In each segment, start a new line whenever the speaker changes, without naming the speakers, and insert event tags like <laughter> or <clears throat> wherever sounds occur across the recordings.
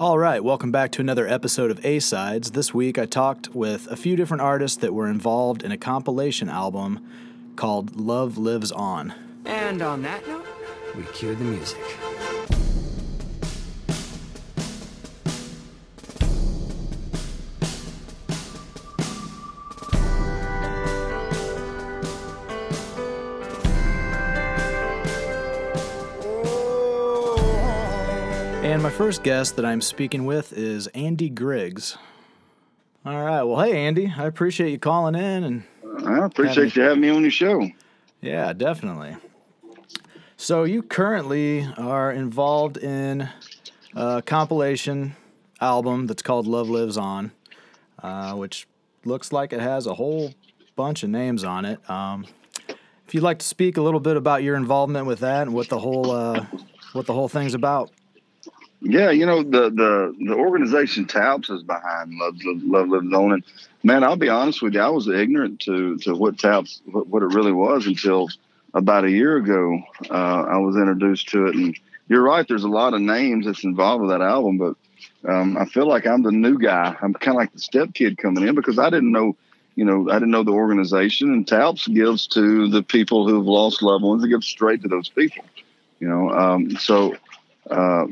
All right, welcome back to another episode of A Sides. This week I talked with a few different artists that were involved in a compilation album called Love Lives On.
And on that note, we cue the music.
First guest that I'm speaking with is Andy Griggs. All right, well, hey, Andy, I appreciate you calling in and
I appreciate you having me on your show.
Yeah, definitely. So you currently are involved in a compilation album that's called Love Lives On, uh, which looks like it has a whole bunch of names on it. Um, if you'd like to speak a little bit about your involvement with that and what the whole uh, what the whole thing's about.
Yeah, you know the the the organization TAPS is behind Love Love Lives On, and man, I'll be honest with you, I was ignorant to to what TAPS what, what it really was until about a year ago. Uh, I was introduced to it, and you're right. There's a lot of names that's involved with that album, but um, I feel like I'm the new guy. I'm kind of like the step kid coming in because I didn't know. You know, I didn't know the organization, and TAPS gives to the people who've lost loved ones. It gives straight to those people. You know, um, so uh,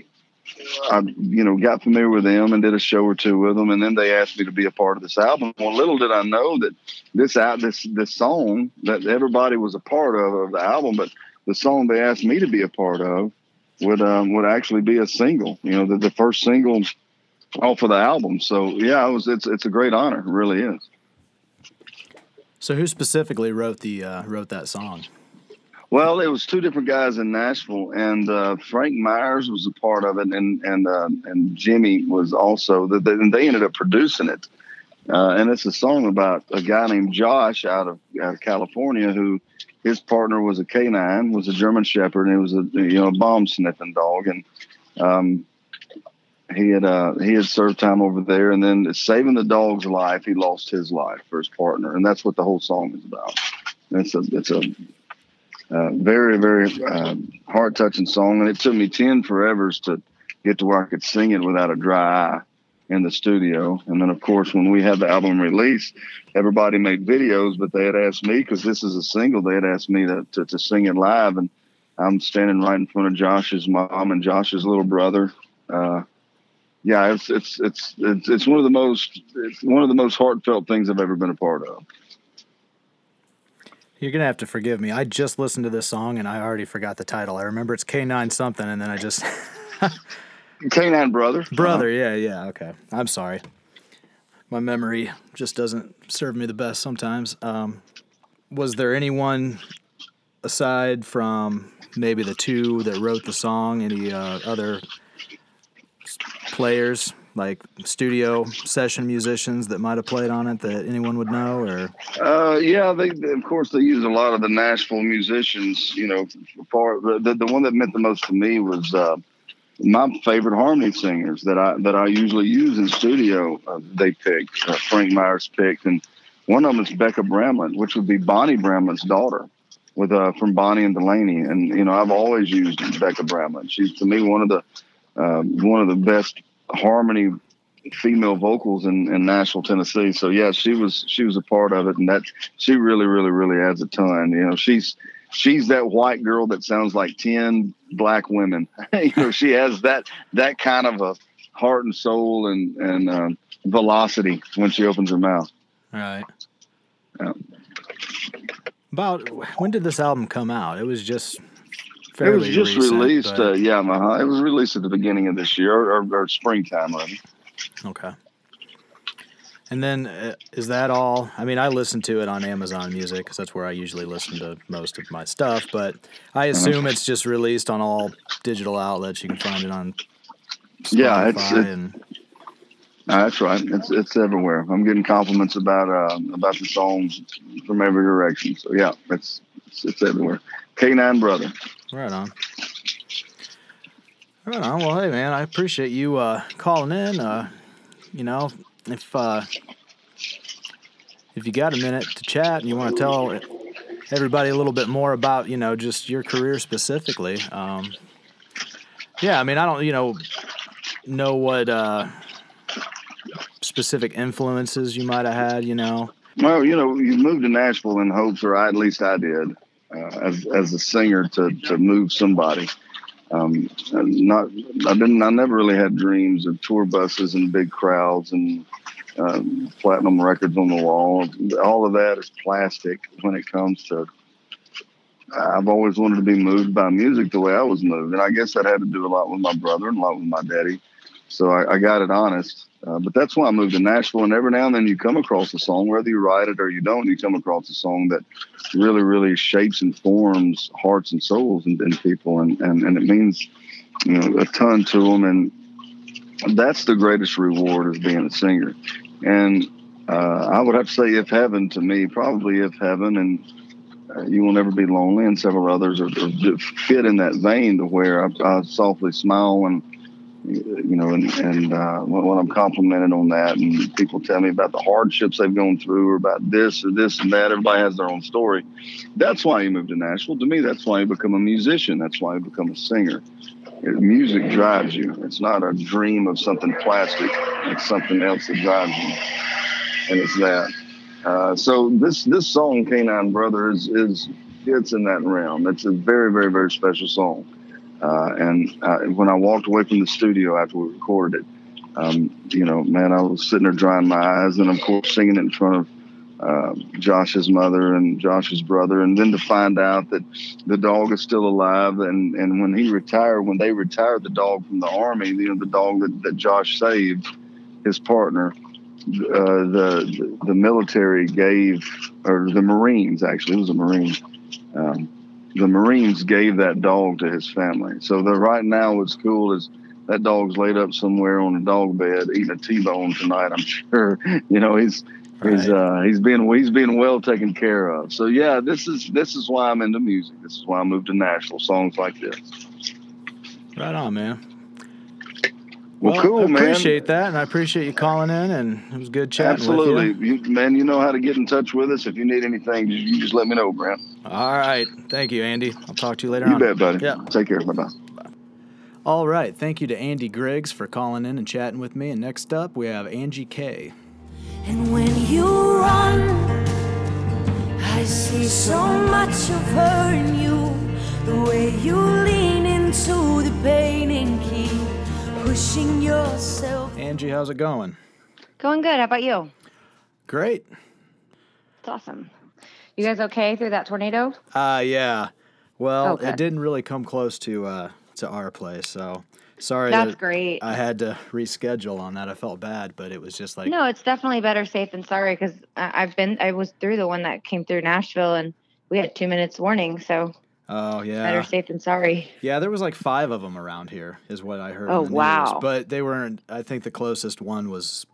I, you know, got familiar with them and did a show or two with them, and then they asked me to be a part of this album. Well, little did I know that this out this this song that everybody was a part of of the album, but the song they asked me to be a part of would um, would actually be a single. You know, the, the first single off of the album. So yeah, it was it's it's a great honor, it really is.
So who specifically wrote the uh, wrote that song?
Well, it was two different guys in Nashville, and uh, Frank Myers was a part of it, and and uh, and Jimmy was also. The, the, and they ended up producing it, uh, and it's a song about a guy named Josh out of, California who his partner was a canine, was a German Shepherd, and it was a you know bomb sniffing dog, and um, he had uh, he had served time over there, and then saving the dog's life, he lost his life for his partner, and that's what the whole song is about. It's a it's a uh, very, very uh, heart touching song. And it took me 10 forevers to get to where I could sing it without a dry eye in the studio. And then, of course, when we had the album released, everybody made videos, but they had asked me, because this is a single, they had asked me to, to, to, sing it live. And I'm standing right in front of Josh's mom and Josh's little brother. Uh, yeah, it's, it's, it's, it's, it's one of the most, it's one of the most heartfelt things I've ever been a part of.
You're gonna have to forgive me. I just listened to this song and I already forgot the title. I remember it's K9 something, and then I just <laughs>
K9 brother.
Brother, yeah, yeah. Okay, I'm sorry. My memory just doesn't serve me the best sometimes. Um, was there anyone aside from maybe the two that wrote the song? Any uh, other players like studio session musicians that might have played on it that anyone would know or?
Uh, yeah they, of course they use a lot of the nashville musicians you know for the, the one that meant the most to me was uh, my favorite harmony singers that i that i usually use in studio uh, they picked uh, frank myers picked and one of them is Bekka Bramlett which would be bonnie bramlett's daughter with uh from bonnie and delaney. And you know i've always used Bekka Bramlett. She's to me one of the uh, one of the best harmony female vocals in, in Nashville, Tennessee. So yeah, she was she was a part of it, and that she really, really, really adds a ton. You know, she's she's that white girl that sounds like ten black women. <laughs> you know, she has that that kind of a heart and soul and and uh, velocity when she opens her mouth.
Right. Yeah. About when did this album come out? It was just
it was just recent, released. But... Uh, yeah, uh, it was released at the beginning of this year or, or, or springtime, rather.
Okay. And then uh, is that all? I mean, I listen to it on Amazon Music because that's where I usually listen to most of my stuff. But I uh-huh. assume it's just released on all digital outlets. You can find it on. Spotify yeah, it's. And...
That's right. It's it's everywhere. I'm getting compliments about uh, about the songs from every direction. So yeah, it's it's, it's everywhere. K9 brother.
Right on. Right on. Well, hey man, I appreciate you uh, calling in. Uh, you know, if uh, if you got a minute to chat and you want to tell everybody a little bit more about you know just your career specifically, um, yeah, I mean, I don't, you know, know what uh, specific influences you might have had. You know.
Well, you know, you moved to Nashville in hopes, or at least I did, uh, as as a singer to to move somebody. Um, not, I didn't. I never really had dreams of tour buses and big crowds and um, platinum records on the wall. All of that is plastic when it comes to. I've always wanted to be moved by music the way I was moved, and I guess that had to do a lot with my brother and a lot with my daddy. So I, I got it honest. Uh, but that's why I moved to Nashville. And every now and then you come across a song, whether you write it or you don't, you come across a song that really, really shapes and forms hearts and souls in people. And, and, and it means you know, a ton to them. And that's the greatest reward of being a singer. And uh, I would have to say, if heaven to me, probably if heaven and uh, you will never be lonely, and several others are, are fit in that vein to where I, I softly smile when you know, and, and uh, when, I'm complimented on that, and people tell me about the hardships they've gone through, or about this or this and that, everybody has their own story. That's why you move to Nashville. To me, that's why you become a musician. That's why you become a singer. It, music drives you. It's not a dream of something plastic. It's something else that drives you, and it's that. Uh, so this this song, Canine Brother, is is it's in that realm. It's a very very very special song. Uh, and uh, when I walked away from the studio after we recorded it, um, you know, man, I was sitting there drying my eyes, and of course singing it in front of uh, Josh's mother and Josh's brother, and then to find out that the dog is still alive, and and when he retired, when they retired the dog from the army, you know, the dog that, that Josh saved, his partner, uh, the the military gave, or the Marines actually, it was a Marine. Um, the Marines gave that dog to his family. So the right now what's cool is that dog's laid up somewhere on a dog bed eating a T-bone tonight. I'm <laughs> sure. You know, he's right. he's uh, he's being he's being well taken care of. So yeah, this is this is why I'm into music. This is why I moved to Nashville. Songs like this.
Right on, man.
Well, well, cool,
I
man.
Appreciate that, and I appreciate you calling in, and it was good chatting.
Absolutely,
you.
You, man. You know how to get in touch with us. If you need anything, you just let me know, Brent.
All right, thank you, Andy. I'll talk to you later
you
on.
You bet, buddy.
Yeah.
Take care. Bye bye.
All right, thank you to Andy Griggs for calling in and chatting with me. And next up, we have Angie K.
And when you run, I see so much of her in you. The way you lean into the pain and keep pushing yourself.
Angie, how's it going?
Going good. How about you?
Great.
It's awesome. You guys okay through that tornado?
Uh yeah. Well,
Okay.
it didn't really come close to uh to our place, so sorry
That's
that
great.
I had to reschedule on that. I felt bad, but it was just like
no, it's definitely better safe than sorry because I've been, I was through the one that came through Nashville and we had two minutes warning. So
Oh yeah.
better safe than sorry.
Yeah, there was like five of them around here, is what I heard.
Oh,
the news.
wow.
But they weren't. I think the closest one was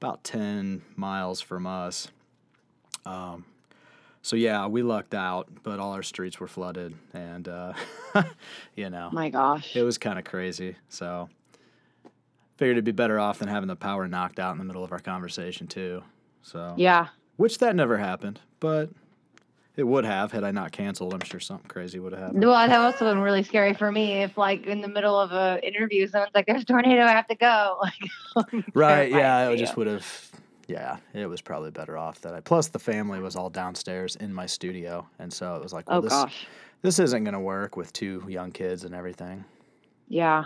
about ten miles from us. Um, so yeah, we lucked out, but all our streets were flooded, and uh, <laughs> you know,
My gosh.
it was kind of crazy. So figured it'd be better off than having the power knocked out in the middle of our conversation too. So
Yeah.
which that never happened, but it would have had I not canceled. I'm sure something crazy would have happened.
Well, that also been really scary for me. If like in the middle of a interview, someone's like, "There's a tornado, I have to go." <laughs> Like, <laughs>
Right. Yeah. It just would have. Yeah. It was probably better off that I. Plus, the family was all downstairs in my studio, and so it was like, well,
Oh
this
gosh.
this isn't gonna work with two young kids and everything.
Yeah.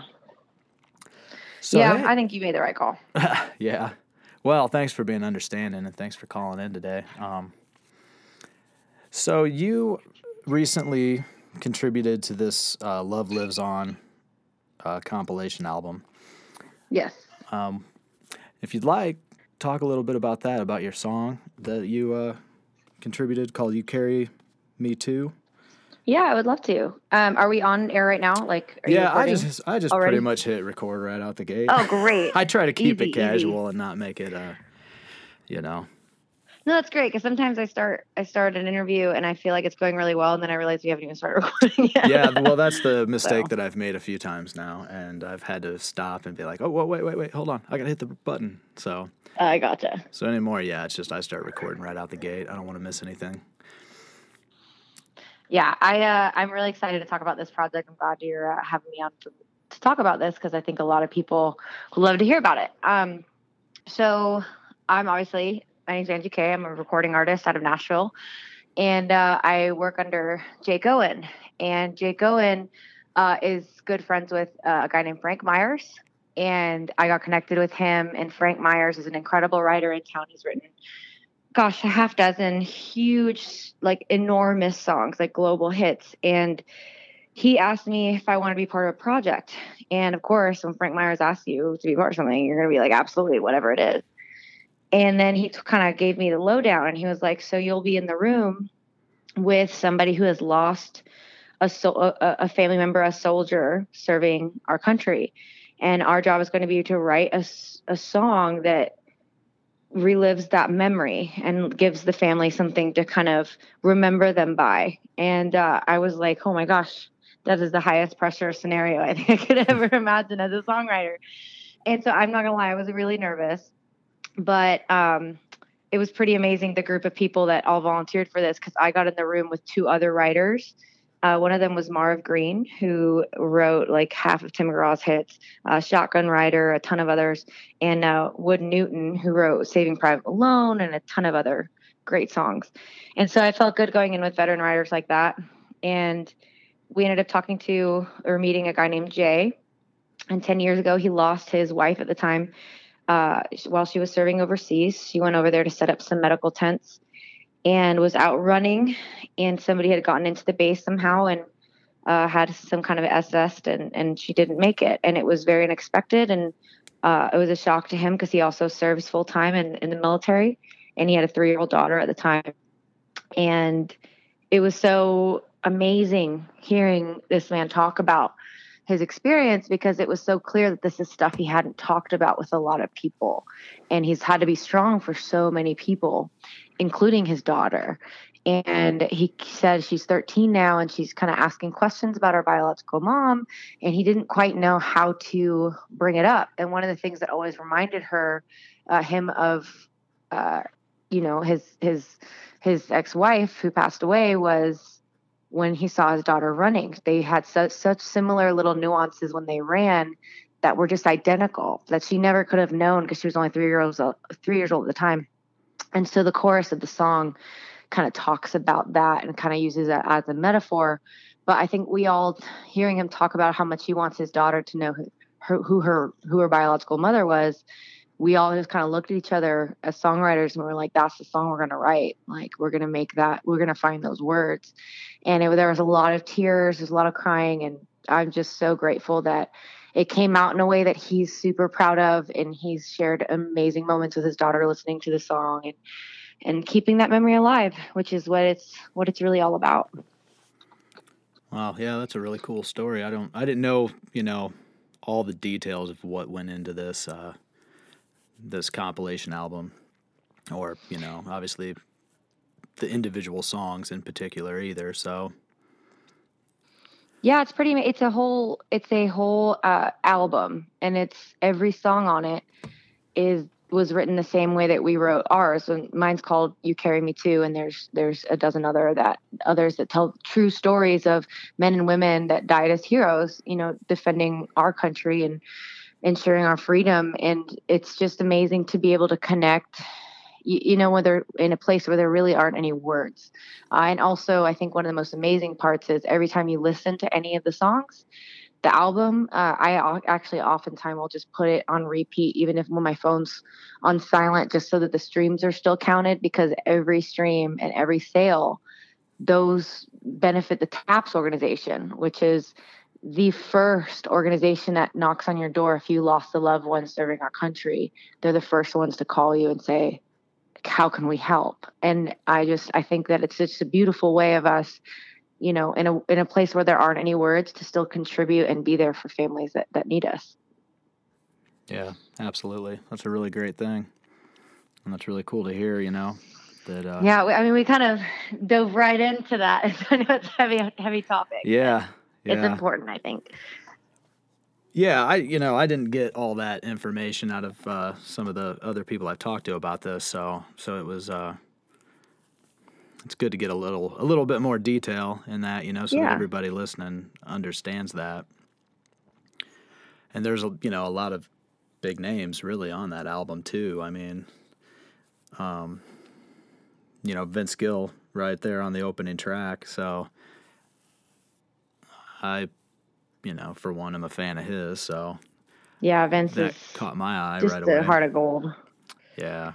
So
yeah.
hey,
I think you made the right call. <laughs>
yeah. Well, thanks for being understanding and thanks for calling in today. Um, so you recently contributed to this uh, "Love Lives On" uh, compilation album.
Yes.
Um, if you'd like, talk a little bit about that, about your song that you uh, contributed called "You Carry Me Too."
Yeah, I would love to. Um, are we on air right now? Like, are you
yeah, I just I just
already?
pretty much hit record right out the gate.
Oh, great. <laughs>
I try to keep
Easy,
it
easy.
casual and not make it, uh, you know.
No, that's great because sometimes I start I start an interview and I feel like it's going really well, and then I realize we haven't even started <laughs> recording yet.
yeah, well, that's the <laughs> mistake
So.
that I've made a few times now, and I've had to stop and be like, "Oh, whoa, wait, wait, wait, hold on, I gotta hit the button." So,
I gotcha.
so anymore, yeah, it's just I start recording right out the gate. I don't want to miss anything.
Yeah, I uh, I'm really excited to talk about this project. I'm glad you're uh, having me on for to talk about this because I think a lot of people would love to hear about it. Um, so I'm obviously my name's Angie K. I'm a recording artist out of Nashville, and uh, I work under Jake Owen. And Jake Owen uh, is good friends with uh, a guy named Frank Myers, and I got connected with him. And Frank Myers is an incredible writer in town. He's written, gosh, a half dozen huge, like enormous songs, like global hits, and he asked me if I want to be part of a project. And of course, when Frank Myers asks you to be part of something, you're going to be like, absolutely, whatever it is. And then he kind of gave me the lowdown and he was like, so you'll be in the room with somebody who has lost a, so- a, a family member, a soldier serving our country. And our job is going to be to write a, a song that relives that memory and gives the family something to kind of remember them by. And uh, I was like, oh my gosh, that is the highest pressure scenario I think I could <laughs> ever imagine as a songwriter. And so I'm not gonna lie, I was really nervous, but um, it was pretty amazing the group of people that all volunteered for this because I got in the room with two other writers. Uh, one of them was Marv Green, who wrote like half of Tim McGraw's hits, uh, Shotgun Rider, a ton of others, and uh, Wood Newton, who wrote Saving Private Malone and a ton of other great songs. And so I felt good going in with veteran writers like that. And we ended up talking to or meeting a guy named Jay. And 10 years ago, he lost his wife at the time uh, while she was serving overseas. She went over there to set up some medical tents and was out running. And somebody had gotten into the base somehow and uh, had some kind of SS and, and she didn't make it. And it was very unexpected. And uh, it was a shock to him because he also serves full time in, in the military and he had a three year old daughter at the time. And it was so amazing hearing this man talk about his experience because it was so clear that this is stuff he hadn't talked about with a lot of people. And he's had to be strong for so many people, including his daughter. And he said she's 13 now and she's kind of asking questions about her biological mom. And he didn't quite know how to bring it up. And one of the things that always reminded her, uh, him of, uh, you know, his, his, his ex-wife who passed away was when he saw his daughter running. They had such such similar little nuances when they ran that were just identical that she never could have known because she was only three years old three years old at the time. And so the chorus of the song kind of talks about that and kind of uses it as a metaphor. But I think we all hearing him talk about how much he wants his daughter to know who her who her, who her biological mother was we all just kind of looked at each other as songwriters and we were like, that's the song we're going to write. Like, we're going to make that, we're going to find those words. And it, there was a lot of tears, there's a lot of crying. And I'm just so grateful that it came out in a way that he's super proud of. And he's shared amazing moments with his daughter listening to the song and, and keeping that memory alive, which is what it's, what it's really all about.
Wow. Yeah. That's a really cool story. I don't, I didn't know, you know, all the details of what went into this. Uh, this compilation album, or you know, obviously the individual songs in particular either. So
yeah, it's pretty. It's a whole. It's a whole uh, album, and it's every song on it is was written the same way that we wrote ours. And mine's called "You Carry Me Too," and there's there's a dozen other that others that tell true stories of men and women that died as heroes. You know, defending our country and ensuring our freedom. And it's just amazing to be able to connect, you, know, whether in a place where there really aren't any words. Uh, and also, I think one of the most amazing parts is every time you listen to any of the songs, the album, uh, I actually oftentimes will just put it on repeat, even if when my phone's on silent, just so that the streams are still counted because every stream and every sale, those benefit the TAPS organization, which is the first organization that knocks on your door if you lost a loved one serving our country. They're the first ones to call you and say, how can we help? And I just I think that it's just a beautiful way of us, you know, in a in a place where there aren't any words to still contribute and be there for families that, that need us.
Yeah, absolutely. That's a really great thing. And that's really cool to hear, you know. That, uh,
yeah, I mean, we kind of dove right into that. I <laughs> know it's a heavy, heavy topic.
Yeah,
yeah. it's important, I think.
Yeah, I you know I didn't get all that information out of uh, some of the other people I've talked to about this, so so it was uh, it's good to get a little a little bit more detail in that, you know, so yeah. that everybody listening understands that. and there's a you know a lot of big names really on that album too. I mean, um, you know Vince Gill right there on the opening track. So I, you know, for one, I'm a fan of his. So
Yeah, Vince
that
is
caught my eye
just
right
a
away.
heart of gold.
yeah,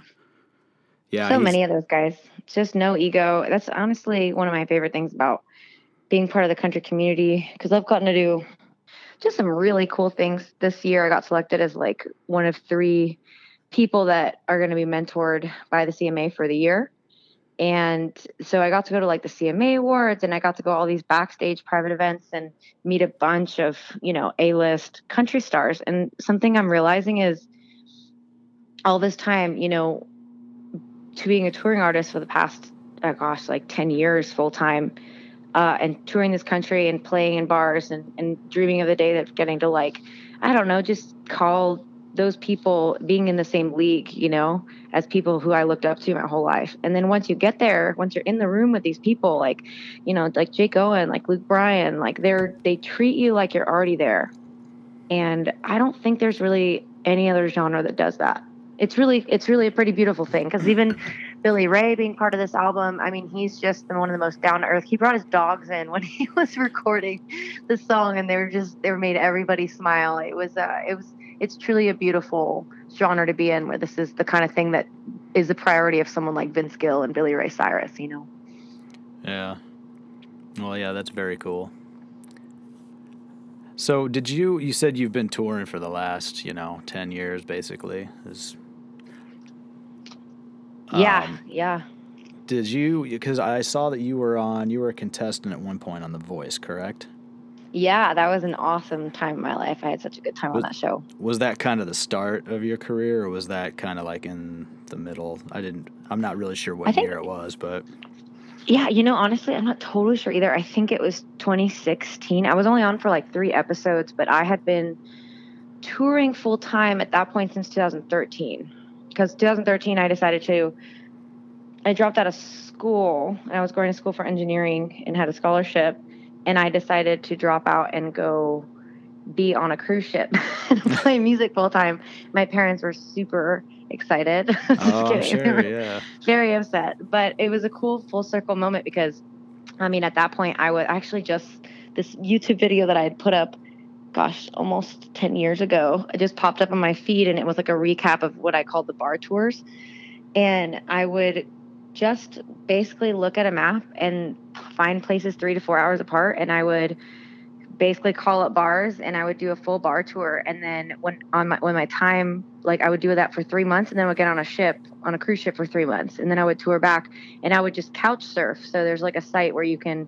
yeah.
so many of those guys. Just no ego. That's honestly one of my favorite things about being part of the country community because I've gotten to do just some really cool things this year. I got selected as like one of three people that are going to be mentored by the CMA for the year. And so I got to go to like the CMA awards and I got to go all these backstage private events and meet a bunch of, you know, A-list country stars. And something I'm realizing is all this time, you know, to being a touring artist for the past, oh gosh, like 10 years full time, uh, and touring this country and playing in bars and, and dreaming of the day that getting to like, I don't know, just call those people being in the same league, you know, as people who I looked up to my whole life. And then once you get there, once you're in the room with these people, like, you know, like Jake Owen, like Luke Bryan, like they're, they treat you like you're already there. And I don't think there's really any other genre that does that it's really it's really a pretty beautiful thing because even <laughs> Billy Ray being part of this album, I mean, he's just one of the most down to earth. He brought his dogs in when <laughs> he was recording the song, and they were just they were made everybody smile. It was uh, it was it's truly a beautiful genre to be in, where this is the kind of thing that is the priority of someone like Vince Gill and Billy Ray Cyrus. You know.
Yeah. Well, yeah, that's very cool. So, did you? You said you've been touring for the last, you know, ten years, basically. Is
Yeah,
um,
yeah.
Did you? Because I saw that you were on. You were a contestant at one point on The Voice, correct?
Yeah, that was an awesome time in my life. I had such a good time on that show.
Was that kind of the start of your career, or was that kind of like in the middle? I didn't. I'm not really sure what
think-
year it was, but
Yeah, you know, honestly, I'm not totally sure either. I think it was 2016. I was only on for like three episodes, but I had been touring full time at that point since 2013. Because 2013, I decided to, I dropped out of school and I was going to school for engineering and had a scholarship. And I decided to drop out and go be on a cruise ship <laughs> and <laughs> play music full time. My parents were super excited. <laughs> Just
oh,
kidding.
Sure, yeah.
very upset. But it was a cool full circle moment because, I mean, at that point, I was actually just this YouTube video that I had put up, gosh, almost 10 years ago, it just popped up on my feed and it was like a recap of what I called the bar tours. And I would just basically look at a map and find places three to four hours apart. And I would basically call up bars and I would do a full bar tour. And then when on my when my time like I would do that for three months and then would get on a ship on a cruise ship for three months and then I would tour back and I would just couch surf. So there's like a site where you can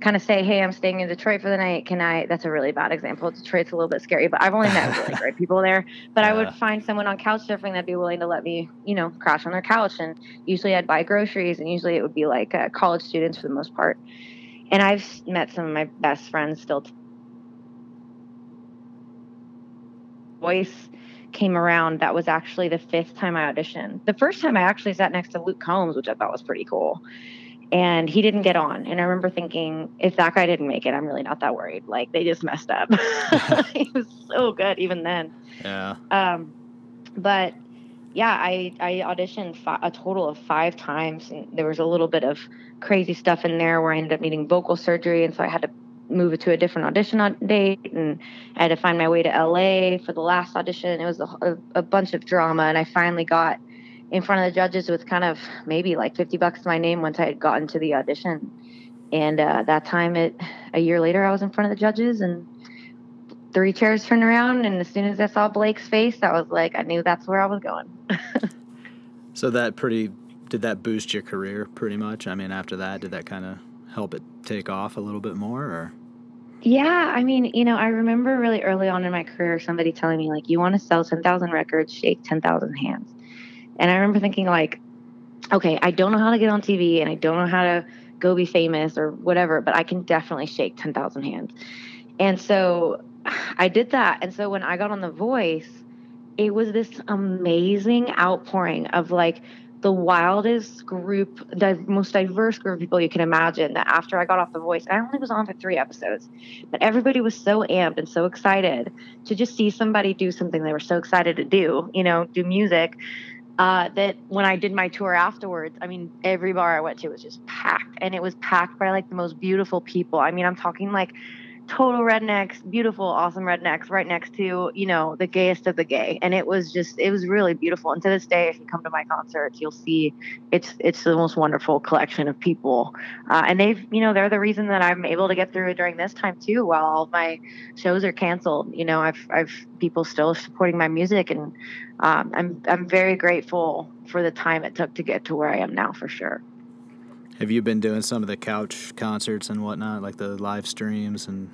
kind of say, Hey, I'm staying in Detroit for the night. Can I that's a really bad example. Detroit's a little bit scary, but I've only met really <laughs> great people there. But I would find someone on couch surfing that'd be willing to let me, you know, crash on their couch and usually I'd buy groceries and usually it would be like uh, college students for the most part. And I've met some of my best friends still voice came around, that was actually the fifth time I auditioned. The first time I actually sat next to Luke Combs, which I thought was pretty cool. And he didn't get on. And I remember thinking, if that guy didn't make it, I'm really not that worried. Like they just messed up. <laughs> <laughs> he was so good even then.
Yeah.
Um, but yeah, I, I auditioned fi- a total of five times, and there was a little bit of crazy stuff in there where I ended up needing vocal surgery, and so I had to move it to a different audition au- date, and I had to find my way to LA for the last audition. It was a, a bunch of drama, and I finally got in front of the judges with kind of maybe like 50 bucks to my name once I had gotten to the audition. And uh, that time, it a year later, I was in front of the judges, and three chairs turned around, and as soon as I saw Blake's face, I was like, I knew that's where I was going. <laughs>
So that pretty did that boost your career pretty much? I mean, after that, did that kind of help it take off a little bit more, or?
Yeah, I mean, you know, I remember really early on in my career somebody telling me like, "You want to sell ten thousand records, shake ten thousand hands," and I remember thinking like, "Okay, I don't know how to get on TV, and I don't know how to go be famous or whatever, but I can definitely shake ten thousand hands." And so I did that, and so when I got on The Voice, it was this amazing outpouring of like the wildest group, the most diverse group of people you can imagine. That after I got off The Voice, I only was on for three episodes, but everybody was so amped and so excited to just see somebody do something they were so excited to do, you know, do music. Uh, that when I did my tour afterwards, I mean, every bar I went to was just packed, and it was packed by like the most beautiful people. I mean, I'm talking like total rednecks, beautiful, awesome rednecks, right next to you know the gayest of the gay, and it was just it was really beautiful. And to this day, if you come to my concerts, you'll see it's it's the most wonderful collection of people, uh, and they've you know they're the reason that I'm able to get through during this time too, while all my shows are canceled. You know, I've I've people still supporting my music, and um, I'm I'm very grateful for the time it took to get to where I am now, for sure.
Have you been doing some of the couch concerts and whatnot, like the live streams and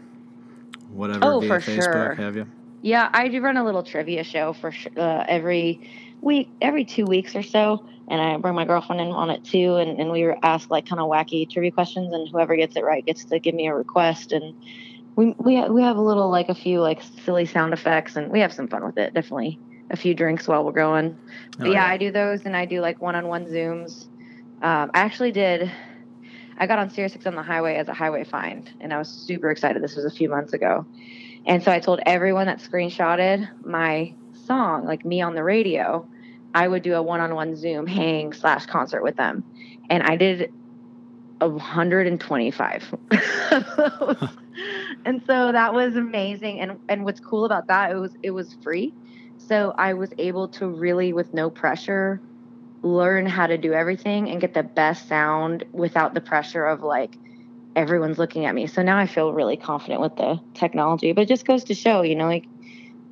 whatever
Oh,
via
for
Facebook?
sure.
Have you?
Yeah, I do run a little trivia show for sh- uh, every week, every two weeks or so, and I bring my girlfriend in on it too, and, and we ask like kind of wacky trivia questions, and whoever gets it right gets to give me a request, and we we we have a little like a few like silly sound effects, and we have some fun with it. Definitely a few drinks while we're going. But
Oh,
yeah,
yeah.
I do those, and I do like one-on-one zooms. Um, I actually did. I got on Sirius on the highway as a highway find, and I was super excited. This was a few months ago, and so I told everyone that screenshotted my song, like me on the radio, I would do a one-on-one Zoom hang slash concert with them, and I did 125 of <laughs> those. and so that was amazing. And and what's cool about that it was it was free, so I was able to really with no pressure learn how to do everything and get the best sound without the pressure of like everyone's looking at me. So now I feel really confident with the technology. But it just goes to show, you know, like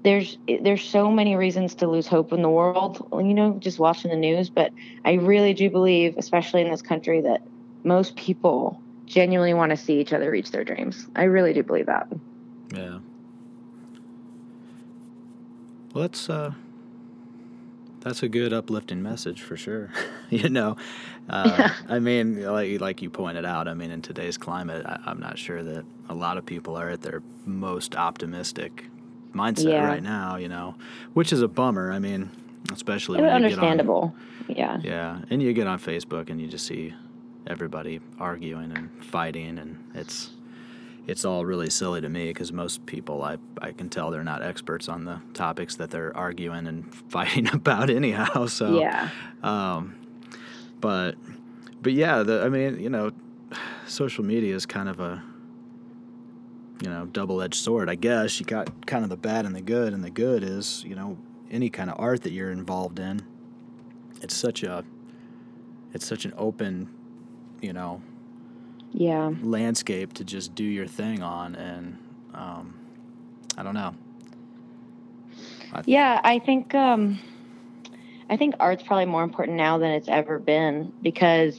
there's there's so many reasons to lose hope in the world, you know, just watching the news, but I really do believe, especially in this country that most people genuinely want to see each other reach their dreams. I really do believe that.
Yeah. Let's uh, that's a good uplifting message for sure. <laughs> you know, uh, I mean, like like you pointed out, I mean, in today's climate, I, I'm not sure that a lot of people are at their most optimistic mindset
Yeah.
right now. You know, which is a bummer. I mean, especially when you get on-
Understandable. Yeah.
yeah, and you get on Facebook and you just see everybody arguing and fighting, and it's it's all really silly to me because most people I I can tell they're not experts on the topics that they're arguing and <laughs> fighting <laughs> about anyhow. So
Yeah.
um, but but yeah, the I mean you know, social media is kind of a you know double-edged sword. I guess you got kind of the bad and the good, and the good is you know any kind of art that you're involved in. It's such a it's such an open you know
Yeah.
landscape to just do your thing on, and um, I don't know.
Yeah, I think um I think art's probably more important now than it's ever been because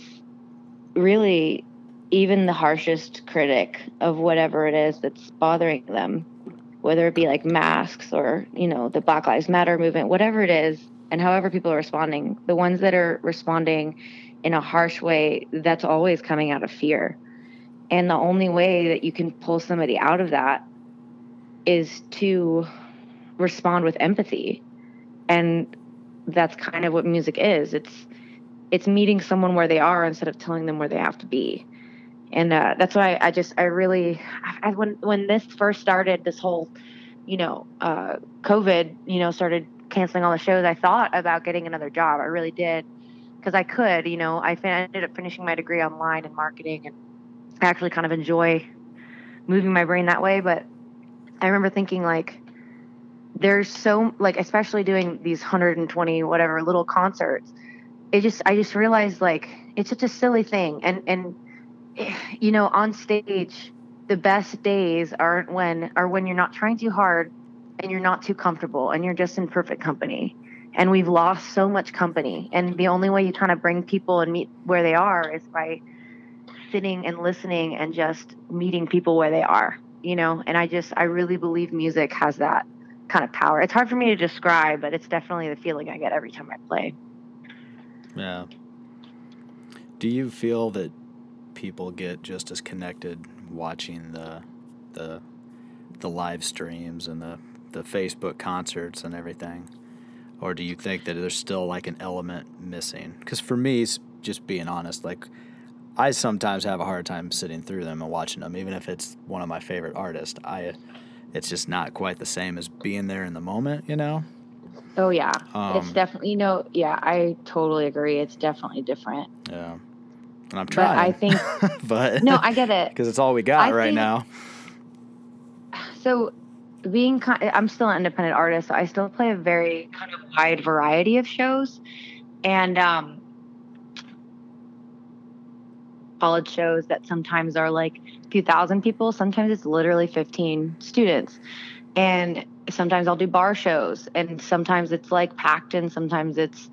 really even the harshest critic of whatever it is that's bothering them, whether it be like masks or, you know, the Black Lives Matter movement, whatever it is, and however people are responding, the ones that are responding in a harsh way, that's always coming out of fear. And the only way that you can pull somebody out of that is to respond with empathy. And that's kind of what music is. It's it's meeting someone where they are instead of telling them where they have to be. And uh, that's why I, just i really I, when when this first started this whole you know uh, covid you know started canceling all the shows i thought about getting another job. I really did. Because i could you know i fin- ended up finishing my degree online in marketing and i actually kind of enjoy moving my brain that way but i remember thinking like there's so like especially doing these 120 whatever little concerts it just i just realized like it's such a silly thing. And and eh, you know on stage the best days aren't when are when you're not trying too hard and you're not too comfortable and you're just in perfect company. And we've lost so much company. And the only way you kind of bring people and meet where they are is by sitting and listening and just meeting people where they are you know and i just i really believe music has that kind of power. It's hard for me to describe, but it's definitely the feeling I get every time I play.
Yeah. Do you feel that people get just as connected watching the the the live streams and the the Facebook concerts and everything? or do you think that there's still like an element missing? Because for me, just being honest, like I sometimes have a hard time sitting through them and watching them, even if it's one of my favorite artists. I, it's just not quite the same as being there in the moment, you know.
Oh yeah, it's
Um,
definitely you know yeah I totally agree. It's definitely different.
Yeah, and I'm trying.
But I think <laughs>
but
no, I get it. <laughs>
because it's all we got
I
right
think-
now.
So being kind, I'm still an independent artist, so I still play a very kind of wide variety of shows, and um, college shows that sometimes are like a few thousand people. Sometimes it's literally 15 students, and sometimes I'll do bar shows, and sometimes it's like packed, and sometimes it's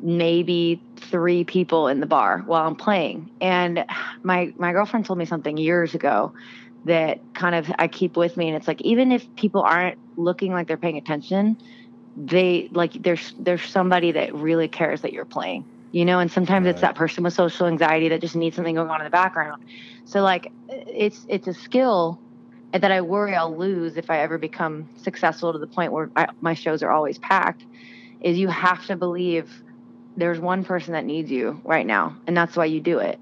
maybe three people in the bar while I'm playing. And my my girlfriend told me something years ago that kind of I keep with me and it's like even if people aren't looking like they're paying attention, they like there's there's somebody that really cares that you're playing. You know, and sometimes it's that person with social anxiety that just needs something going on in the background. So like it's it's a skill that I worry I'll lose if I ever become successful to the point where I, my shows are always packed. Is you have to believe there's one person that needs you right now, and that's why you do it.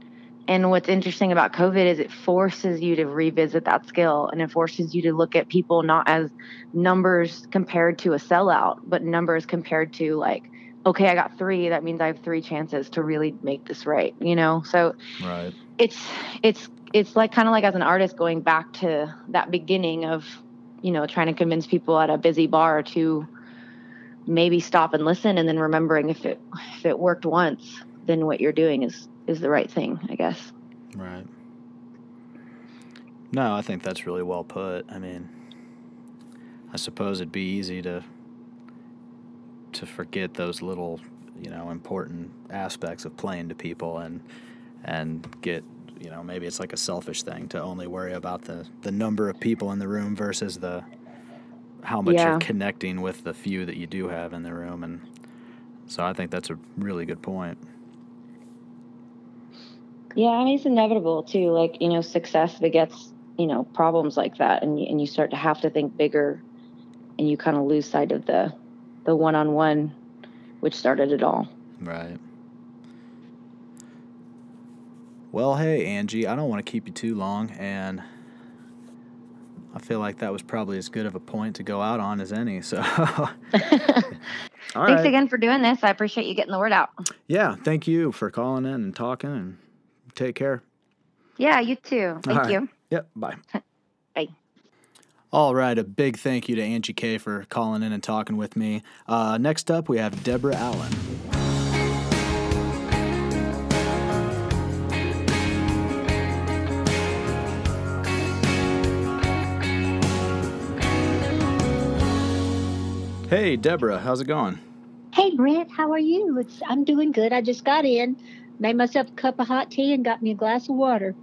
And what's interesting about COVID is it forces you to revisit that skill and it forces you to look at people not as numbers compared to a sellout, but numbers compared to like, okay, I got three. That means I have three chances to really make this right, you know? So
Right.
it's, it's, it's like kind of like as an artist going back to that beginning of, you know, trying to convince people at a busy bar to maybe stop and listen and then remembering if it, if it worked once, then what you're doing is, is the right thing, I guess.
Right. No, I think that's really well put. I mean, I suppose it'd be easy to to forget those little, you know, important aspects of playing to people and and get, you know, maybe it's like a selfish thing to only worry about the the number of people in the room versus the how much
Yeah.
you're connecting with the few that you do have in the room and so I think that's a really good point.
Yeah, I mean it's inevitable too. Like you know, success begets you know problems like that, and and you start to have to think bigger, and you kind of lose sight of the the one on one, which started it all.
Right. Well, hey, Angie, I don't want to keep you too long, and I feel like that was probably as good of a point to go out on as any. So, all <laughs> <laughs>
Thanks
right.
again for doing this. I appreciate you getting the word out.
Yeah, thank you for calling in and talking, and take care.
Yeah, you too. Thank
right.
you.
Yep. Bye. <laughs> All right, a big thank you to Angie K for calling in and talking with me. Uh, next up, we have Deborah Allen. Hey, Deborah, how's it going?
Hey Brent, how are you? It's I'm doing good. I just got in, made myself a cup of hot tea, and got me a glass of water.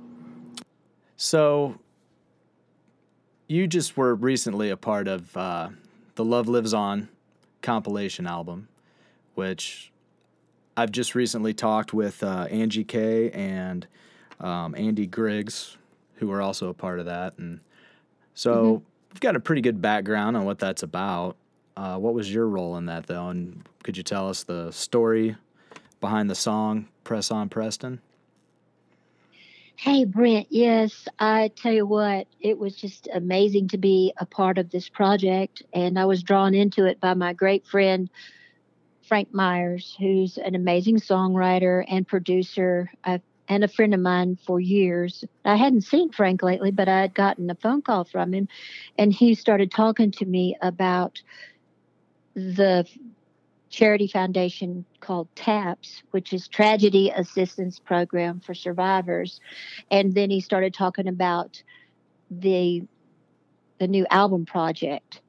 So, you just were recently a part of uh, the Love Lives On compilation album, which I've just recently talked with uh, Angie K and um, Andy Griggs, who are also a part of that. And so, we've got a pretty good background on what that's about. Uh, what was your role in that, though? And could you tell us the story behind the song Press On Preston?
Hey Brent, yes, I tell you what, it was just amazing to be a part of this project, and I was drawn into it by my great friend Frank Myers, who's an amazing songwriter and producer. i and a friend of mine for years. I hadn't seen Frank lately, but I had gotten a phone call from him, and he started talking to me about the charity foundation called TAPS, which is Tragedy Assistance Program for Survivors. And then he started talking about the the new album project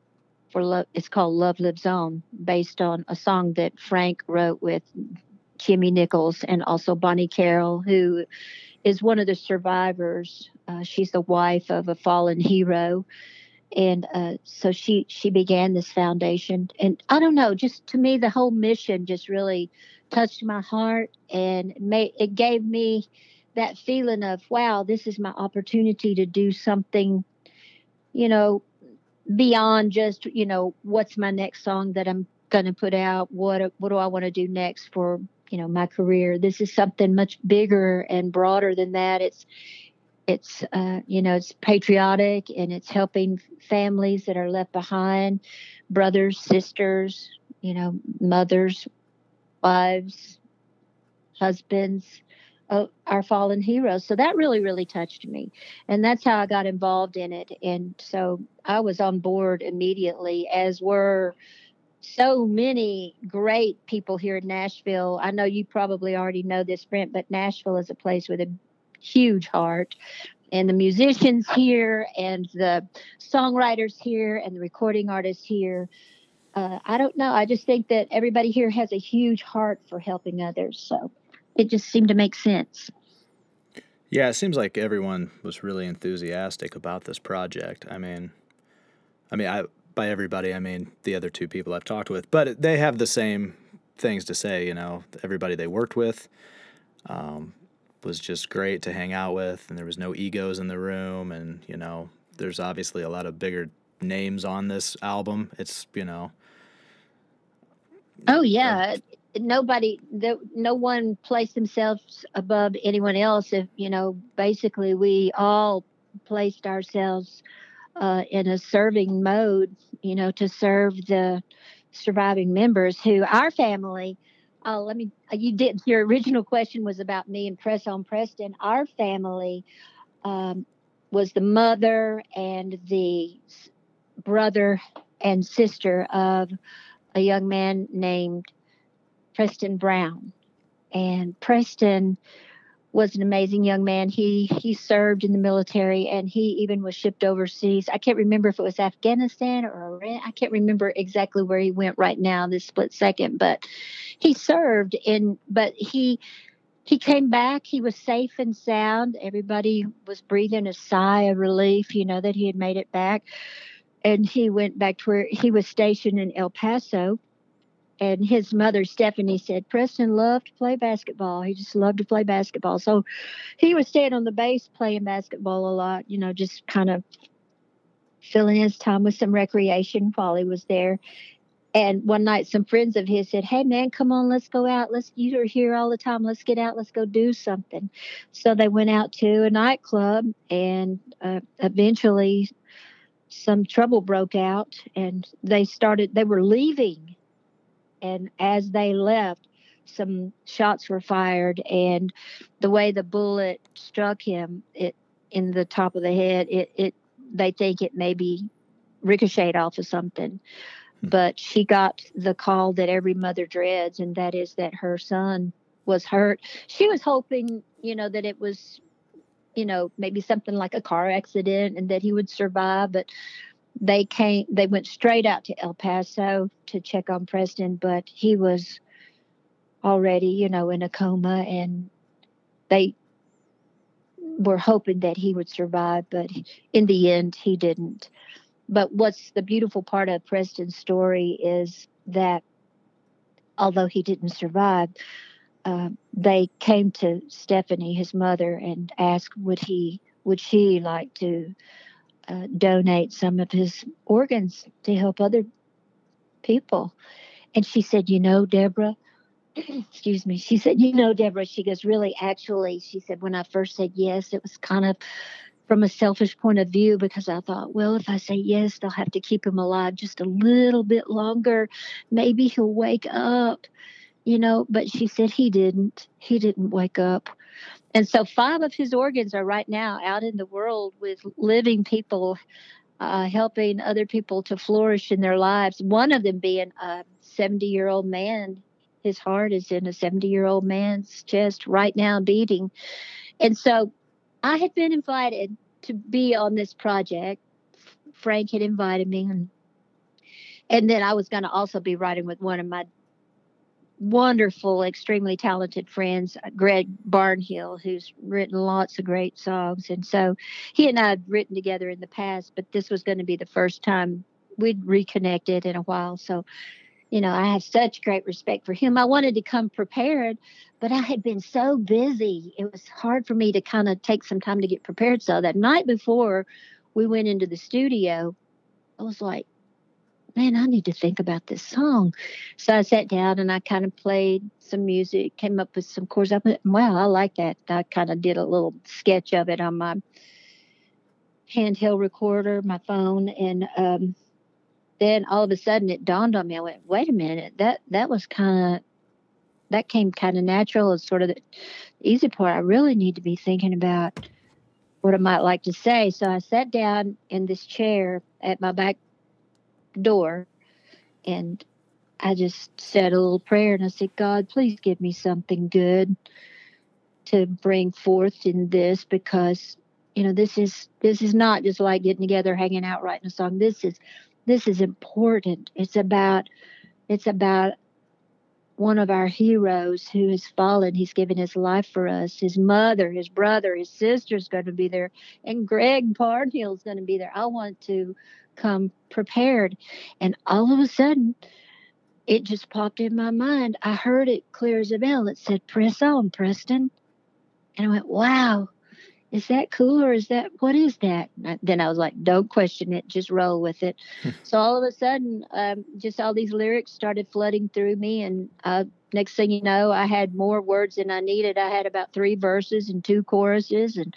for love it's called Love Lives On, based on a song that Frank wrote with Kimmy Nichols and also Bonnie Carroll, who is one of the survivors. Uh, she's the wife of a fallen hero and uh, so she she began this foundation and i don't know just to me the whole mission just really touched my heart and made it gave me that feeling of wow this is my opportunity to do something you know beyond just you know what's my next song that i'm going to put out? What what do I want to do next for you know my career? This is something much bigger and broader than that. It's it's uh, you know it's patriotic and it's helping families that are left behind, brothers, sisters, you know, mothers, wives, husbands, uh, our fallen heroes. So that really, really touched me. And that's how I got involved in it. And so I was on board immediately, as were so many great people here in Nashville. I know you probably already know this, Brent, but Nashville is a place with a huge heart. And the musicians here, and the songwriters here, and the recording artists here. Uh, I don't know. I just think that everybody here has a huge heart for helping others. So it just seemed to make sense.
Yeah, it seems like everyone was really enthusiastic about this project. I mean, I mean, I by everybody, I mean the other two people I've talked with, but they have the same things to say. You know, everybody they worked with um, was just great to hang out with, and there was no egos in the room, and you know, there's obviously a lot of bigger names on this album. It's you know.
Oh yeah, nobody the, no one placed themselves above anyone else if you know basically we all placed ourselves uh, in a serving mode you know to serve the surviving members who our family uh, let me you did your original question was about me and press on preston our family um, was the mother and the brother and sister of a young man named Preston Brown. And Preston was an amazing young man. He he served in the military and he even was shipped overseas. I can't remember if it was Afghanistan or Iran. I can't remember exactly where he went right now this split second, but he served in but he he came back. He was safe and sound. Everybody was breathing a sigh of relief, you know, that he had made it back. And he went back to where he was stationed in El Paso and his mother Stephanie said Preston loved to play basketball. He just loved to play basketball. So he was staying on the base playing basketball a lot, you know, just kind of filling his time with some recreation while he was there. And one night some friends of his said, Hey man, come on, let's go out. Let's you're here all the time. Let's get out, let's go do something. So they went out to a nightclub and uh, eventually some trouble broke out and they started they were leaving and as they left some shots were fired and the way the bullet struck him it in the top of the head it it they think it maybe ricocheted off of something hmm. but she got the call that every mother dreads and that is that her son was hurt she was hoping you know that it was you know maybe something like a car accident and that he would survive but they came they went straight out to El Paso to check on Preston, but he was already, you know, in a coma and they were hoping that he would survive, but in the end he didn't. But what's the beautiful part of Preston's story is that although he didn't survive, uh, they came to Stephanie, his mother, and asked would he would she like to uh, donate some of his organs to help other people. And she said, You know, Deborah, <clears throat> excuse me, she said, You know, Deborah, she goes, Really, actually, she said, when I first said yes, it was kind of from a selfish point of view because I thought, well, if I say yes, they'll have to keep him alive just a little bit longer. Maybe he'll wake up, you know. But she said he didn't. He didn't wake up. And so, five of his organs are right now out in the world with living people, uh, helping other people to flourish in their lives. One of them being a 70 year old man. His heart is in a 70 year old man's chest right now, beating. And so, I had been invited to be on this project. Frank had invited me, and and then I was going to also be writing with one of my wonderful, extremely talented friends, uh, Greg Barnhill, who's written lots of great songs. And so he and I had written together in the past, but this was going to be the first time we'd reconnected in a while. So, you know, I have such great respect for him. I wanted to come prepared, but I had been so busy. It was hard for me to kind of take some time to get prepared. So that night before we went into the studio, I was like, man, I need to think about this song. So I sat down and I kind of played some music, came up with some chords. I went, wow, I like that. I kind of did a little sketch of it on my handheld recorder, my phone, and um, then all of a sudden it dawned on me. I went, wait a minute, that that was kind of that came kind of natural. It's sort of the easy part. I really need to be thinking about what I might like to say. So I sat down in this chair at my back door and I just said a little prayer and I said, God, please give me something good to bring forth in this because you know this is this is not just like getting together hanging out writing a song. This is this is important. It's about it's about one of our heroes who has fallen. He's given his life for us. His mother his brother his sister's going to be there and greg barnhill's going to be there. I want to come prepared. And all of a sudden it just popped in my mind. I heard it clear as a bell. It said press on preston. And i went wow. Is that cool or is that what is that? I, then i was like don't question it. Just roll with it. <laughs> So all of a sudden um, just all these lyrics started flooding through me. And uh, next thing you know i had more words than i needed. I had about three verses and two choruses. And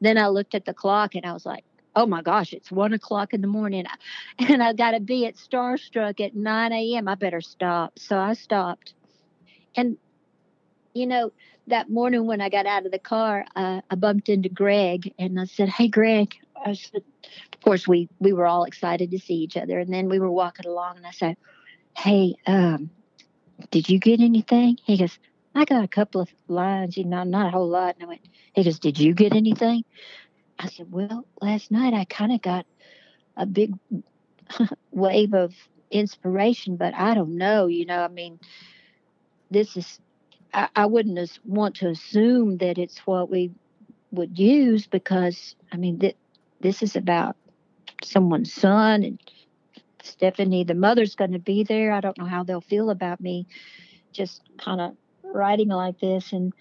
then i looked at the clock and i was like oh my gosh it's one o'clock in the morning <laughs> and i got to be at starstruck at 9 a.m i better stop so i stopped and you know that morning when I got out of the car, uh, I bumped into Greg and I said, "Hey, Greg." I said, of course, we we were all excited to see each other, and then we were walking along, and I said, "Hey, um, did you get anything?" He goes, "I got a couple of lines, you know, not a whole lot." And I went, "He goes, did you get anything?" I said, "Well, last night I kind of got a big <laughs> wave of inspiration, but I don't know, you know. I mean, this is I, I wouldn't want to assume that it's what we would use because I mean that this is about someone's son and Stephanie, the mother's going to be there. I don't know how they'll feel about me just kind of writing like this. And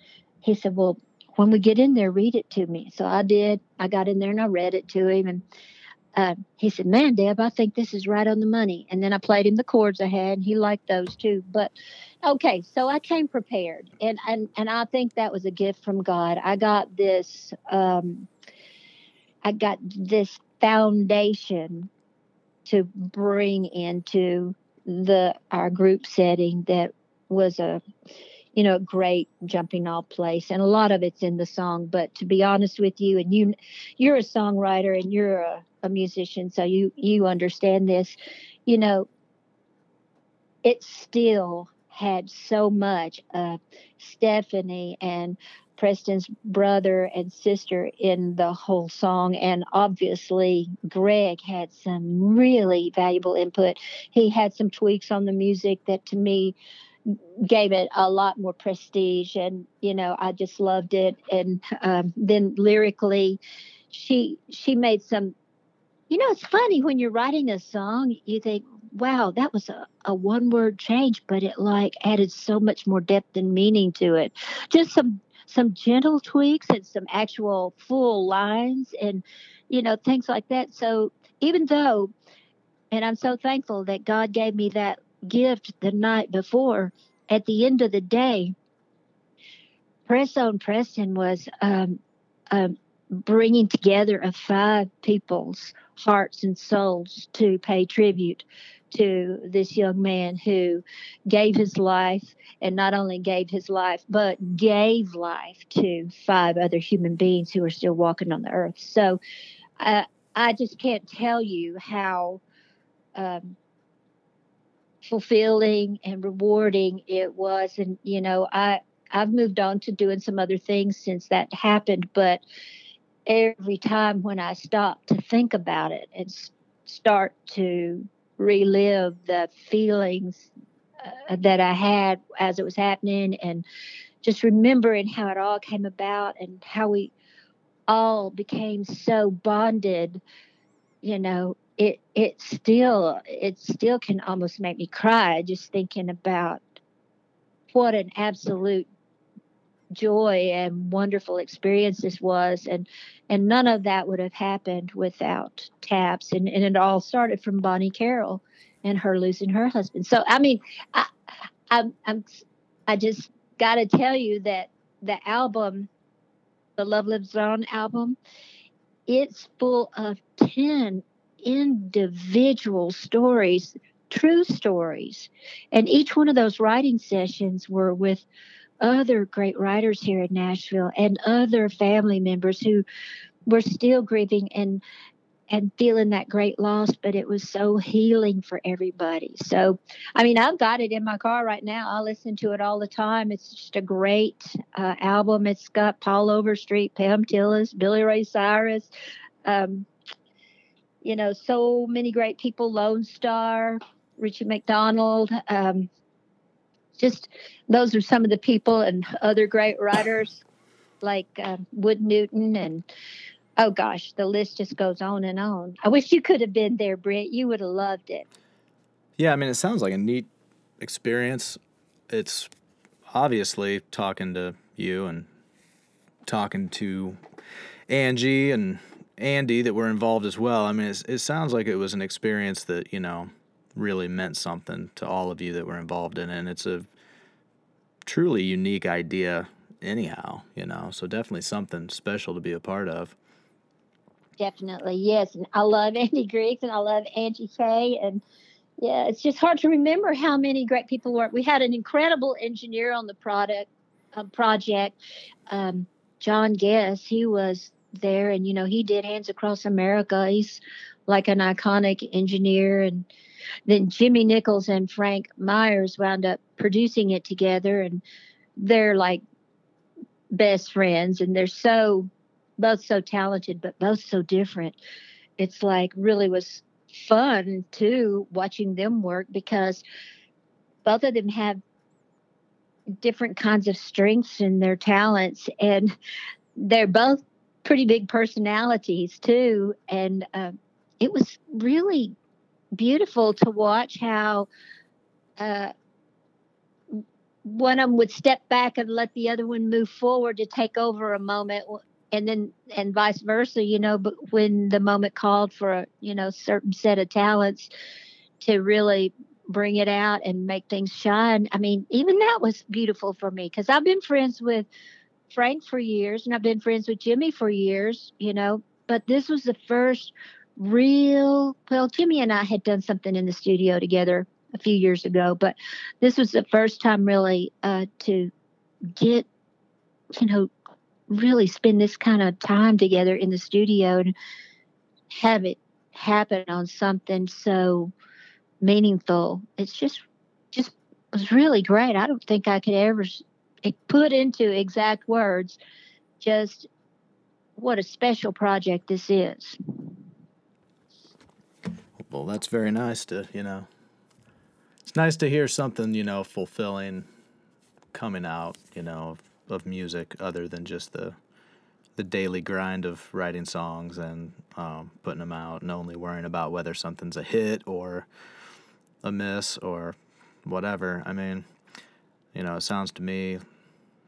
he said, Well, when we get in there, read it to me. So I did. I got in there and I read it to him. And uh, he said, Man, Deb, I think this is right on the money. And then I played him the chords I had, and he liked those too. But okay, so I came prepared, and and and I think that was a gift from God. I got this, um, I got this foundation to bring into the our group setting that was a you know, a great jumping off place. And a lot of it's in the song. But to be honest with you, and you, you're a songwriter and you're a, a musician, so you you understand this. You know, it still had so much of Stephanie and Preston's brother and sister in the whole song. And obviously, Greg had some really valuable input. He had some tweaks on the music that to me gave it a lot more prestige and you know i just loved it. And um, then lyrically she she made some you know it's funny when you're writing a song you think wow that was a, a one word change but it like added so much more depth and meaning to it. Just some some gentle tweaks and some actual full lines and you know things like that. So even though and i'm so thankful that god gave me that gift the night before, at the end of the day, Press on Preston was um, um, bringing together of five people's hearts and souls to pay tribute to this young man who gave his life and not only gave his life but gave life to five other human beings who are still walking on the earth. So uh, i just can't tell you how um, fulfilling and rewarding it was. And you know i i've moved on to doing some other things since that happened but every time when i stop to think about it and start to relive the feelings uh, that i had as it was happening and just remembering how it all came about and how we all became so bonded you know it it still it still can almost make me cry just thinking about what an absolute joy and wonderful experience this was and and none of that would have happened without taps and, and it all started from bonnie carroll and her losing her husband. So I mean, I, I'm, I'm I just got to tell you that the album, the Love Lives On album, it's full of ten individual stories, true stories, and each one of those writing sessions were with other great writers here in Nashville and other family members who were still grieving and and feeling that great loss, but it was so healing for everybody. So, I mean, I've got it in my car right now. I listen to it all the time. It's just a great uh, album. It's got Paul Overstreet, Pam Tillis, Billy Ray Cyrus, um, you know, so many great people, Lone Star, Richie McDonald. Um, just those are some of the people and other great writers like um, Wood Newton and oh gosh, the list just goes on and on. I wish you could have been there, Britt. You would have loved it.
Yeah, I mean, it sounds like a neat experience. It's obviously talking to you and talking to Angie and Andy that were involved as well. I mean, it sounds like it was an experience that, you know, really meant something to all of you that were involved in it. And it's a truly unique idea, anyhow, you know, so definitely something special to be a part of.
Definitely, yes. And I love <laughs> Andy Griggs and I love Angie K. And yeah, it's just hard to remember how many great people were. We had an incredible engineer on the product uh, project, um, John Guess. He was there, and you know, he did Hands Across America. He's like an iconic engineer. And then Jimmy Nichols and Frank Myers wound up producing it together, and they're like best friends, and they're so both so talented, but both so different. It's like really was fun too watching them work because both of them have different kinds of strengths and their talents and they're both pretty big personalities too and uh, it was really beautiful to watch how uh, one of them would step back and let the other one move forward to take over a moment and then and vice versa you know but when the moment called for a you know certain set of talents to really bring it out and make things shine i mean even that was beautiful for me because i've been friends with frank for years and i've been friends with jimmy for years you know but this was the first real well jimmy and i had done something in the studio together a few years ago but this was the first time really uh, to get you know really spend this kind of time together in the studio and have it happen on something so meaningful. It's just just was really great. I don't think I could ever <laughs> put into exact words just what a special project this is.
Well, that's very nice to, you know. It's nice to hear something, you know, fulfilling coming out, you know, of music other than just the the daily grind of writing songs and um, putting them out and only worrying about whether something's a hit or a miss or whatever. I mean, you know, it sounds to me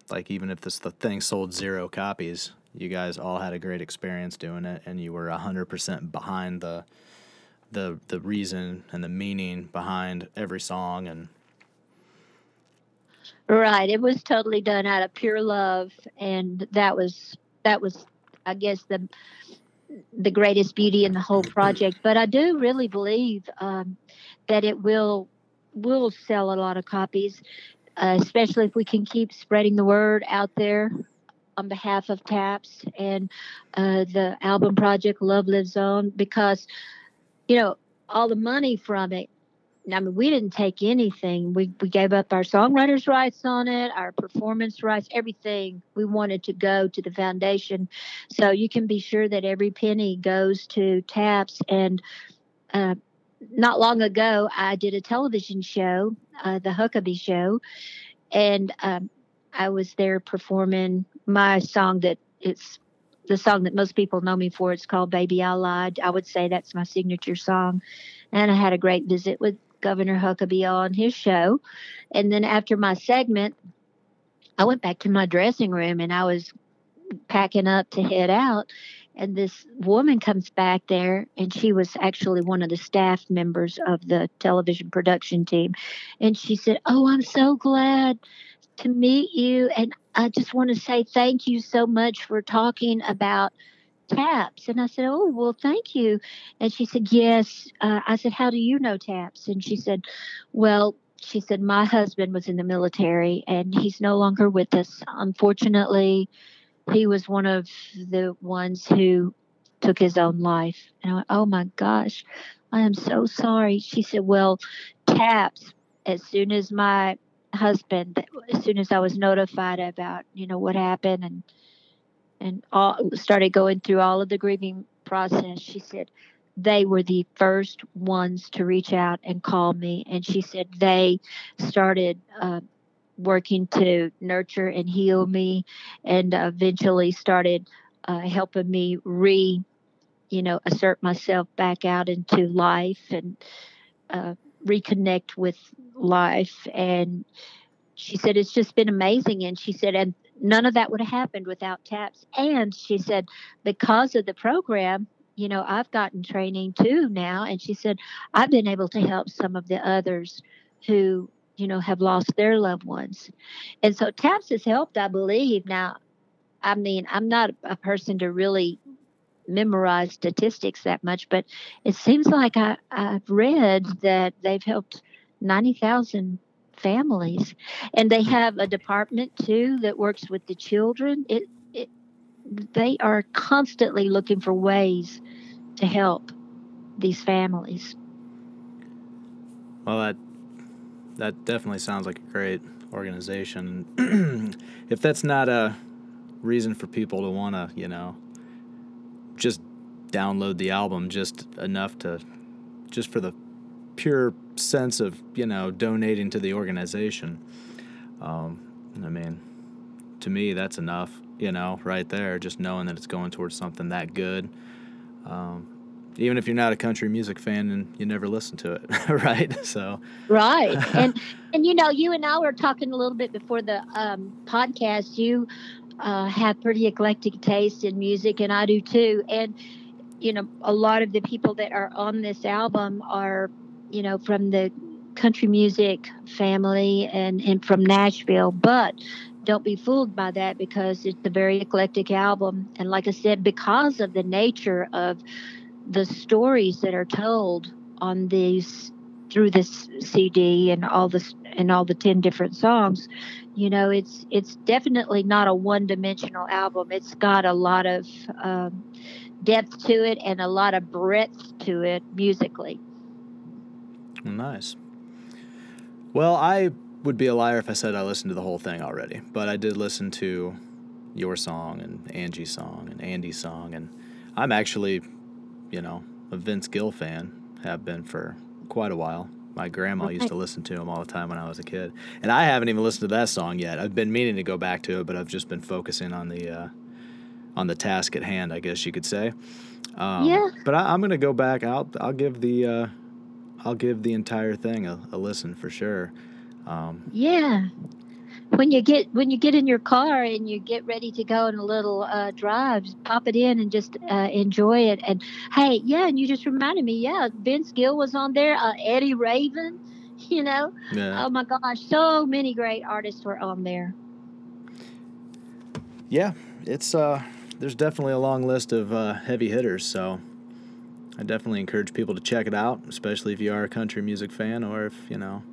like even if this the thing sold zero copies, you guys all had a great experience doing it and you were 100% behind the the the reason and the meaning behind every song and
Right. It was totally done out of pure love, and that was that was, I guess, the the greatest beauty in the whole project. But I do really believe um, that it will will sell a lot of copies, uh, especially if we can keep spreading the word out there on behalf of TAPS and uh, the album project Love Lives On because, you know, all the money from it I mean, we didn't take anything. We we gave up our songwriters' rights on it, our performance rights, everything. We wanted to go to the foundation, so you can be sure that every penny goes to TAPS. And uh, not long ago, I did a television show, uh, the Huckabee Show, and um, I was there performing my song that it's the song that most people know me for. It's called Baby I Lied. I would say that's my signature song. And I had a great visit with Governor Huckabee on his show. And then after my segment, I went back to my dressing room and I was packing up to head out. And this woman comes back there and she was actually one of the staff members of the television production team. And she said oh i'm so glad to meet you and i just want to say thank you so much for talking about taps. And i said oh well thank you. And she said yes. Uh, i said how do you know taps? And she said well she said my husband was in the military and he's no longer with us unfortunately he was one of the ones who took his own life. And I went, Oh my gosh, I am so sorry. She said, Well, taps, as soon as my husband, as soon as I was notified about, you know, what happened and and all started going through all of the grieving process, she said, they were the first ones to reach out and call me. And she said they started uh, working to nurture and heal me and eventually started uh, helping me re you know assert myself back out into life and uh, reconnect with life. And she said it's just been amazing. And she said and none of that would have happened without taps. And she said because of the program you know i've gotten training too now. And she said i've been able to help some of the others who you know, have lost their loved ones. And so TAPS has helped, I believe. Now, I mean, I'm not a person to really memorize statistics that much, but it seems like I, I've read that they've helped 90,000 families. And they have a department too that works with the children. It, it, they are constantly looking for ways to help these families.
Well, that that definitely sounds like a great organization. <clears throat> if that's not a reason for people to want to, you know, just download the album just enough to, just for the pure sense of, you know, donating to the organization. Um, I mean, to me, that's enough, you know, right there, just knowing that it's going towards something that good. Um, even if you're not a country music fan and you never listen to it, <laughs> right? So
right, <laughs> and and you know, you and I were talking a little bit before the um, podcast. You uh, have pretty eclectic taste in music, and I do too. And you know, a lot of the people that are on this album are, you know, from the country music family and and from Nashville, but don't be fooled by that because it's a very eclectic album and like i said because of the nature of the stories that are told on these through this CD and all this and all the 10 different songs you know it's it's definitely not a one-dimensional album. It's got a lot of um, depth to it and a lot of breadth to it musically.
Nice. Well i would be a liar if i said i listened to the whole thing already but i did listen to your song and angie's song and andy's song and i'm actually you know, a Vince Gill fan, have been for quite a while. My grandma used to listen to him all the time when I was a kid, and I haven't even listened to that song yet. I've been meaning to go back to it, but I've just been focusing on the uh, on the task at hand, I guess you could say. Um,
yeah.
But I, am gonna go back. I'll I'll give the uh, I'll give the entire thing a, a listen for sure. Um,
yeah when you get when you get in your car and you get ready to go on a little uh, drive, pop it in and just uh, enjoy it. And hey, yeah, and you just reminded me, yeah, Vince Gill was on there, uh, Eddie Raven, <laughs> you know, yeah. oh my gosh, so many great artists were on there.
Yeah, it's uh, there's definitely a long list of uh, heavy hitters, so I definitely encourage people to check it out, especially if you are a country music fan or if you know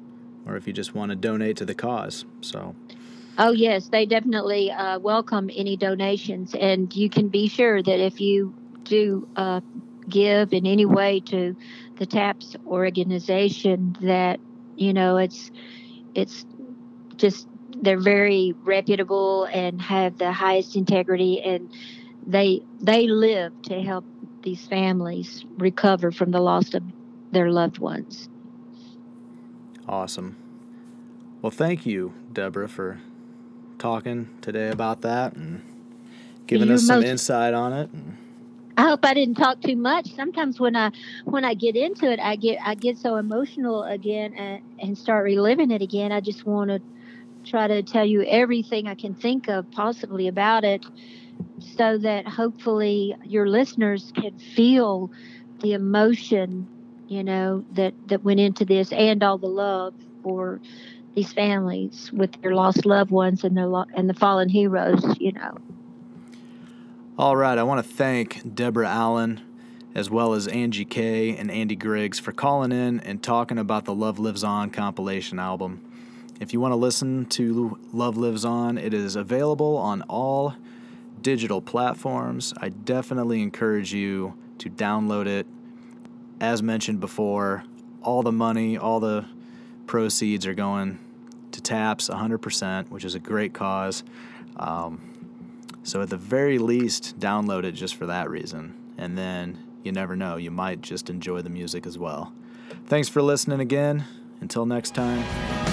or if you just want to donate to the cause. So.
Oh yes, they definitely uh, welcome any donations, and you can be sure that if you do uh, give in any way to the TAPS organization, that you know it's it's just they're very reputable and have the highest integrity, and they they live to help these families recover from the loss of their loved ones.
Awesome. Well, thank you, Deborah, for talking today about that and giving You're us some most- insight on it.
I hope I didn't talk too much. Sometimes when I when I get into it, I get I get so emotional again and, and start reliving it again. I just want to try to tell you everything I can think of possibly about it. so that hopefully your listeners can feel the emotion, you know, that, that went into this and all the love for these families with their lost loved ones and their lo- and the fallen heroes, you know.
All right, I want to thank Deborah Allen as well as Angie K and Andy Griggs for calling in and talking about the Love Lives On compilation album. If you want to listen to Love Lives On, it is available on all digital platforms. I definitely encourage you to download it. As mentioned before, all the money, all the proceeds are going to TAPS 100%, which is a great cause. Um, so, at the very least, download it just for that reason. And then you never know, you might just enjoy the music as well. Thanks for listening again. Until next time.